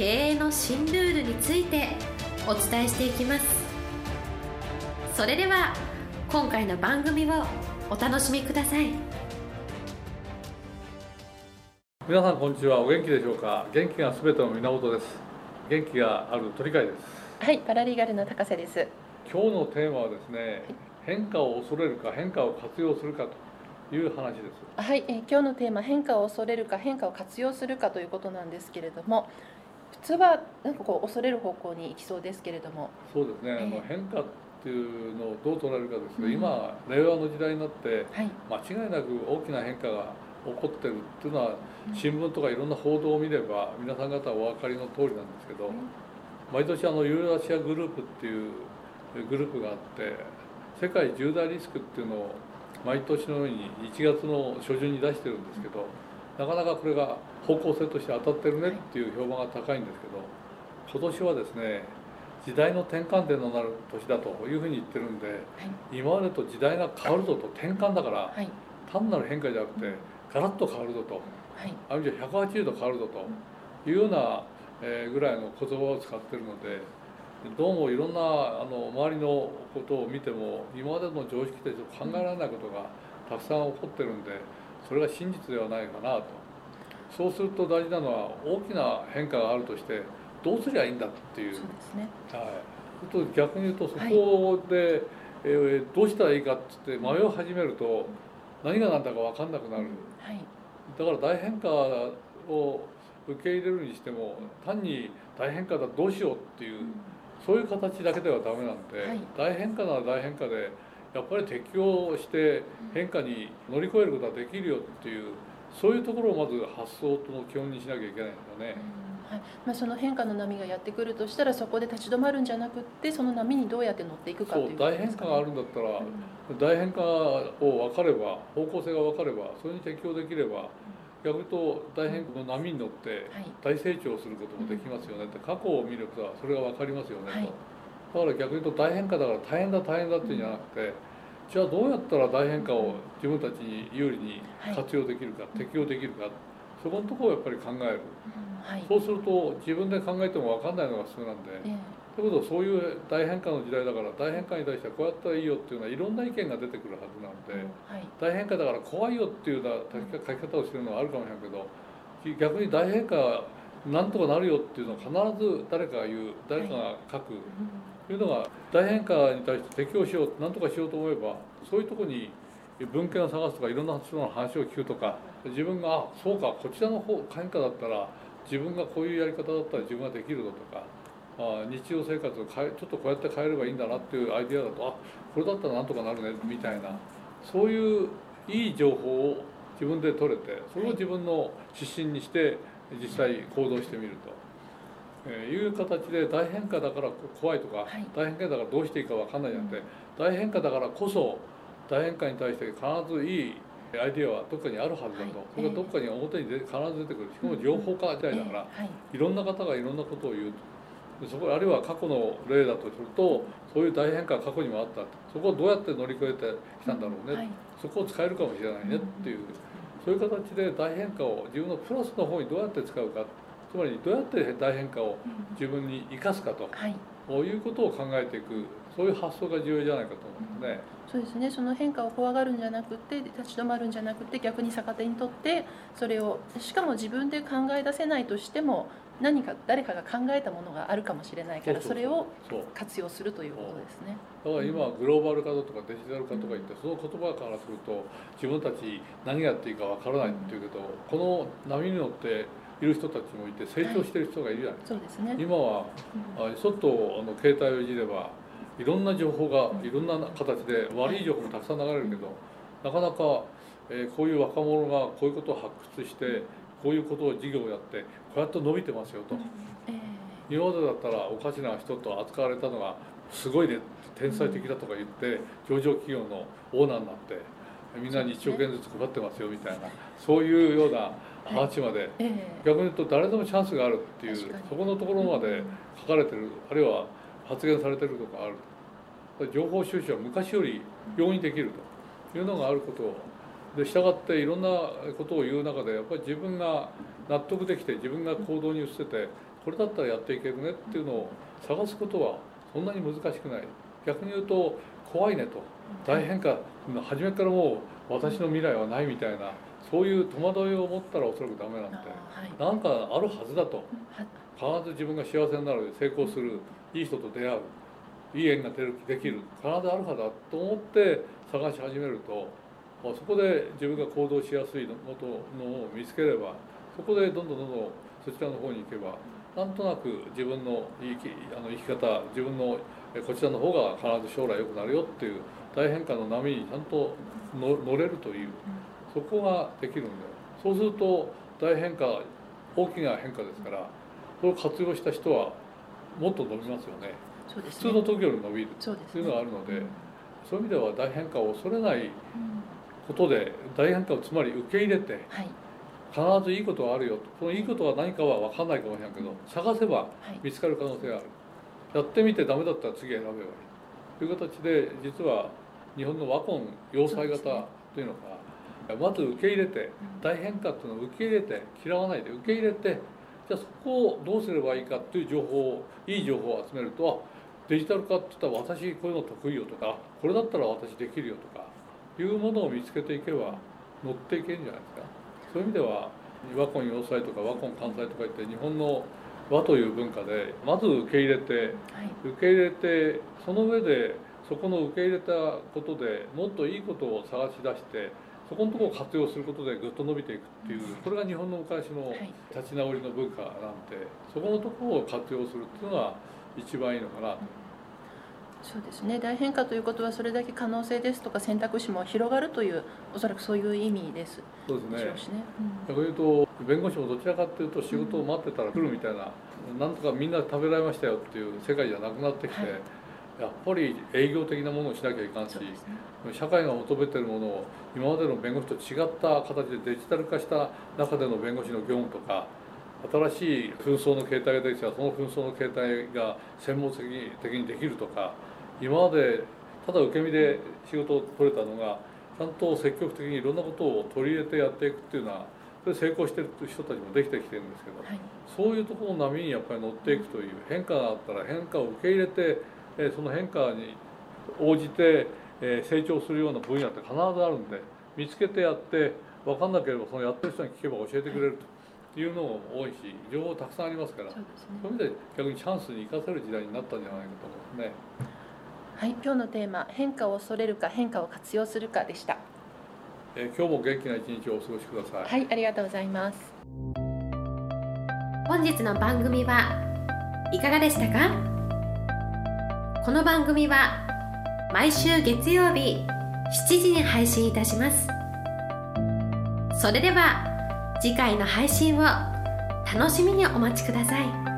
経営の新ルールについてお伝えしていきます。それでは今回の番組をお楽しみください。皆さんこんにちは。お元気でしょうか？元気がすべての源です。元気がある鳥飼です。はい、パラリーガルの高瀬です。今日のテーマはですね変化を恐れるか変化を活用するかという話です。はい、えー今日のテーマ変化を恐れるか変化を活用するかということなんですけれども、普通はなんかこう恐れる方向に行きそうですけれども、そうですね、あのええ。変化っていうのをどう捉えるかですけど、うん。今令和の時代になってはい、間違いなく大きな変化が起こってるっていうのはうん。新聞とかいろんな報道を見れば皆さん方はお分かりの通りなんですけど毎年あのユーラシアグループっていうグループがあって世界10大リスクっていうのを毎年のように1月の初旬に出してるんですけどなかなかこれが方向性として当たってるねっていう評判が高いんですけど今年はですね時代の転換点のなる年だというふうに言ってるんで今までと時代が変わるぞと転換だからはい、単なる変化じゃなくてガラッと変わるぞとはい、あるいは180度変わるぞというような、えーぐらいの言葉を使ってるのでどうもいろんなあの周りのことを見ても今までの常識でちょっと考えられないことがたくさん起こってるんでそれが真実ではないかなと。そうすると大事なのは大きな変化があるとしてどうすりゃいいんだっていう。そうですね。はい、ちょっと逆に言うとそこで、えーどうしたらいいかっつって迷い始めると何が何だか分かんなくなる。はい、だから大変化を受け入れるにしても単に大変化だどうしようっていうそういう形だけではダメなんで、はい。大変化なら大変化でやっぱり適応して変化に乗り越えることができるよっていうそういうところをまず発想の基本にしなきゃいけないんだね。はい、まあその変化の波がやってくるとしたらそこで立ち止まるんじゃなくってその波にどうやって乗っていくかとそいううこと大変化があるんだったら、大変化を分かれば方向性が分かればそれに適応できれば逆と大変化の波に乗ってはい、大成長することもできますよねって過去を見ればそれが分かりますよねはい。とだから逆に言うと大変化だから大変だ大変だっていうんじゃなくてじゃあどうやったら大変化を自分たちに有利に活用できるか適応できるかそこのところをやっぱり考える。うんはい、そうすると自分で考えても分かんないのが普通なんで。えということはそういう大変化の時代だから大変化に対してはこうやったらいいよっていうのはいろんな意見が出てくるはずなのえではい、大変化だから怖いよっていうような書き方をしてるのはあるかもしれないけど逆に大変化なんとかなるよっていうのを必ず誰かが言う誰かが書く。というのが大変化に対して適応しようなんとかしようと思えばそういうところに文献を探すとかいろんな人の話を聞くとか自分があそうかこちらの方変化だったら自分がこういうやり方だったら自分ができるぞとかあ日常生活を変えちょっとこうやって変えればいいんだなっていうアイデアだとあこれだったらなんとかなるねみたいなそういういい情報を自分で取れてそれを自分の指針にして実際行動してみると。えーいう形で大変化だから怖いとか、はい。大変化だからどうしていいか分かんないじゃなくて、大変化だからこそ大変化に対して必ずいいアイデアはどっかにあるはずだと、はい。それがどっかに表に出必ず出てくる。しかも情報化時代だから、えはい、いろんな方がいろんなことを言うと。でそこあるいは過去の例だとするとそういう大変化が過去にもあったそこをどうやって乗り越えてきたんだろうね、はい、そこを使えるかもしれないねっていうそういう形で大変化を自分のプラスの方にどうやって使うかつまりどうやって大変化を自分に生かすかとはい、こういうことを考えていくそういう発想が重要じゃないかと思うんですね。そうですね。その変化を怖がるんじゃなくて立ち止まるんじゃなくて逆に逆手にとってそれをしかも自分で考え出せないとしても何か誰かが考えたものがあるかもしれないからそれを活用するということですね。だから今グローバル化だとかデジタル化とか言ってその言葉からすると自分たち何やっていいかわからないっていうけどこの波に乗っている人たちもいて成長してる人がいるじゃない。そうですね。今はあちょっとあの携帯をいじればいろんな情報がいろんな形で悪い情報もたくさん流れるけどなかなか、えーこういう若者がこういうことを発掘してこういうことを事業をやってこうやって伸びてますよと。え今までだったらおかしな人と扱われたのがすごいね天才的だとか言って上場企業のオーナーになってみんなに1億円ずつ配ってますよみたいなそういうような話まで、ええ。逆に言うと誰でもチャンスがあるっていうそこのところまで書かれてるあるいは発言されてるとかある。情報収集は昔より容易にできるというのがあることをで従っていろんなことを言う中でやっぱり自分が納得できて自分が行動に移せてこれだったらやっていけるねっていうのを探すことはそんなに難しくない。逆に言うと怖いねと。大変か。初めからもう私の未来はないみたいなそういう戸惑いを持ったらおそらくダメなんあてはい。なんかあるはずだと。は必ず自分が幸せになる成功するいい人と出会ういい縁ができる必ずあるはずだと思って探し始めるとまあそこで自分が行動しやすいのことのを見つければそこでどんどんどんどんそちらの方に行けばなんとなく自分の生きあの生き方自分のえこちらの方が必ず将来良くなるよっていう大変化の波にちゃんとの乗れるというそこができるんだよ。そうすると大変化大きな変化ですからそれを活用した人はもっと伸びますよね。そうですね。普通の時より伸びる。というのがあるのでうん。そういう意味では大変化を恐れないうんことで大変化をつまり受け入れてはい。必ずいいことがあるよと。そのいいことは何かは分かんないかもしれないけど探せばはい。見つかる可能性がある。やってみてダメだったら次選べばいいという形で実は日本の和魂要塞型というのがまず受け入れて大変化っていうのを受け入れて嫌わないで受け入れてじゃあそこをどうすればいいかっていう情報をいい情報を集めるとあデジタル化って言ったら私こういうの得意よとかこれだったら私できるよとかいうものを見つけていけば乗っていけるんじゃないですか。そういう意味では和魂要塞とか和魂関西とか言って日本の和という文化でまず受け入れてはい。受け入れてその上でそこの受け入れたことでもっといいことを探し出してそこのところを活用することでぐっと伸びていくっていうこれが日本の昔のはい。立ち直りの文化なんでそこのところを活用するっていうのが一番いいのかなとそうですね。大変化ということはそれだけ可能性ですとか選択肢も広がるというおそらくそういう意味です。そうですね。でしょうしね。逆に言うと弁護士もどちらかっていうと仕事を待ってたら来るみたいななんとかみんな食べられましたよっていう世界じゃなくなってきて、はい。やっぱり営業的なものをしなきゃいかんしね。社会が求めてるものを今までの弁護士と違った形でデジタル化した中での弁護士の業務とか新しい紛争の形態ができたらその紛争の形態が専門的にできるとか今までただ受け身で仕事を取れたのがちゃんと積極的にいろんなことを取り入れてやっていくっていうのはそれ成功してる人たちもできてきてるんですけどはいそういうところの波にやっぱり乗っていくという変化があったら変化を受け入れてえーその変化に応じてえー成長するような分野って必ずあるんで見つけてやって分かんなければそのやってる人に聞けば教えてくれるというのも多いし情報たくさんありますからそうですねそういう意味で逆にチャンスに生かせる時代になったんじゃないかと思いますね。はい今日のテーマ変化を恐れるか変化を活用するかでした。えー今日も元気な一日をお過ごしください。はいありがとうございます。本日の番組はいかがでしたか？この番組は毎週月曜日7時に配信いたします。それでは次回の配信を楽しみにお待ちください